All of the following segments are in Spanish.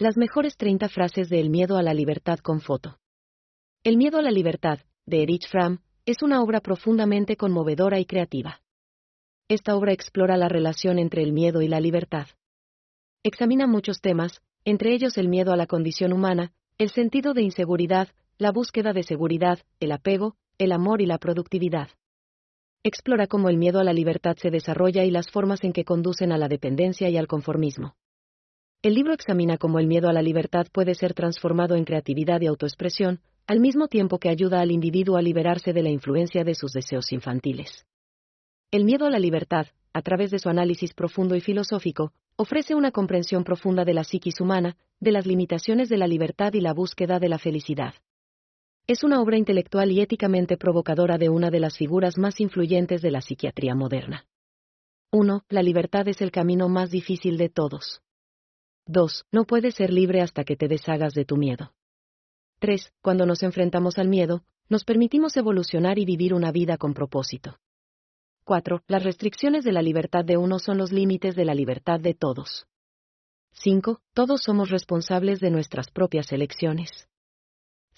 Las mejores 30 frases de El miedo a la libertad con foto. El miedo a la libertad, de Erich Fromm, es una obra profundamente conmovedora y creativa. Esta obra explora la relación entre el miedo y la libertad. Examina muchos temas, entre ellos el miedo a la condición humana, el sentido de inseguridad, la búsqueda de seguridad, el apego, el amor y la productividad. Explora cómo el miedo a la libertad se desarrolla y las formas en que conducen a la dependencia y al conformismo. El libro examina cómo el miedo a la libertad puede ser transformado en creatividad y autoexpresión, al mismo tiempo que ayuda al individuo a liberarse de la influencia de sus deseos infantiles. El miedo a la libertad, a través de su análisis profundo y filosófico, ofrece una comprensión profunda de la psiquis humana, de las limitaciones de la libertad y la búsqueda de la felicidad. Es una obra intelectual y éticamente provocadora de una de las figuras más influyentes de la psiquiatría moderna. 1. La libertad es el camino más difícil de todos. 2. No puedes ser libre hasta que te deshagas de tu miedo. 3. Cuando nos enfrentamos al miedo, nos permitimos evolucionar y vivir una vida con propósito. 4. Las restricciones de la libertad de uno son los límites de la libertad de todos. 5. Todos somos responsables de nuestras propias elecciones.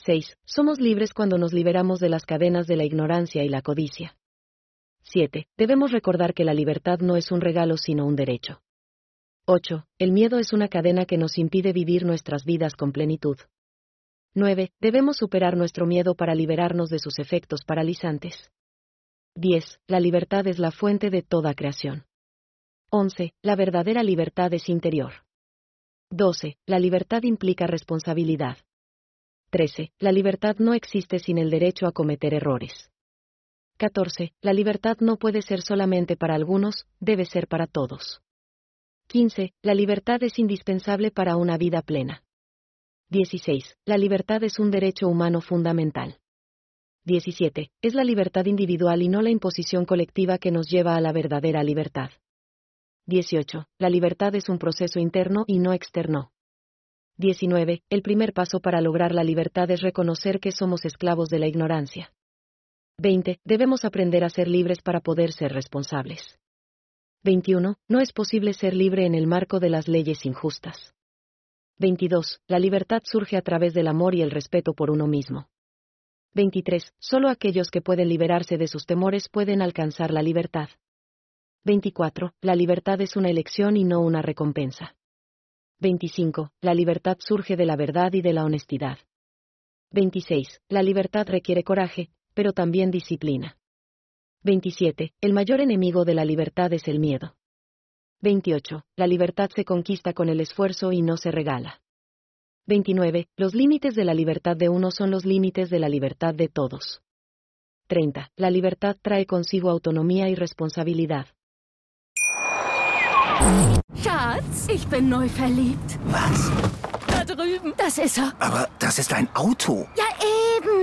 6. Somos libres cuando nos liberamos de las cadenas de la ignorancia y la codicia. 7. Debemos recordar que la libertad no es un regalo sino un derecho. 8. El miedo es una cadena que nos impide vivir nuestras vidas con plenitud. 9. Debemos superar nuestro miedo para liberarnos de sus efectos paralizantes. 10. La libertad es la fuente de toda creación. 11. La verdadera libertad es interior. 12. La libertad implica responsabilidad. 13. La libertad no existe sin el derecho a cometer errores. 14. La libertad no puede ser solamente para algunos, debe ser para todos. 15. La libertad es indispensable para una vida plena. 16. La libertad es un derecho humano fundamental. 17. Es la libertad individual y no la imposición colectiva que nos lleva a la verdadera libertad. 18. La libertad es un proceso interno y no externo. 19. El primer paso para lograr la libertad es reconocer que somos esclavos de la ignorancia. 20. Debemos aprender a ser libres para poder ser responsables. 21. No es posible ser libre en el marco de las leyes injustas. 22. La libertad surge a través del amor y el respeto por uno mismo. 23. Solo aquellos que pueden liberarse de sus temores pueden alcanzar la libertad. 24. La libertad es una elección y no una recompensa. 25. La libertad surge de la verdad y de la honestidad. 26. La libertad requiere coraje, pero también disciplina. 27. El mayor enemigo de la libertad es el miedo. 28. La libertad se conquista con el esfuerzo y no se regala. 29. Los límites de la libertad de uno son los límites de la libertad de todos. 30. La libertad trae consigo autonomía y responsabilidad. Schatz, ich bin neu verliebt. Was? Da drüben. Das ist er. Aber das ist ein Auto. Ja,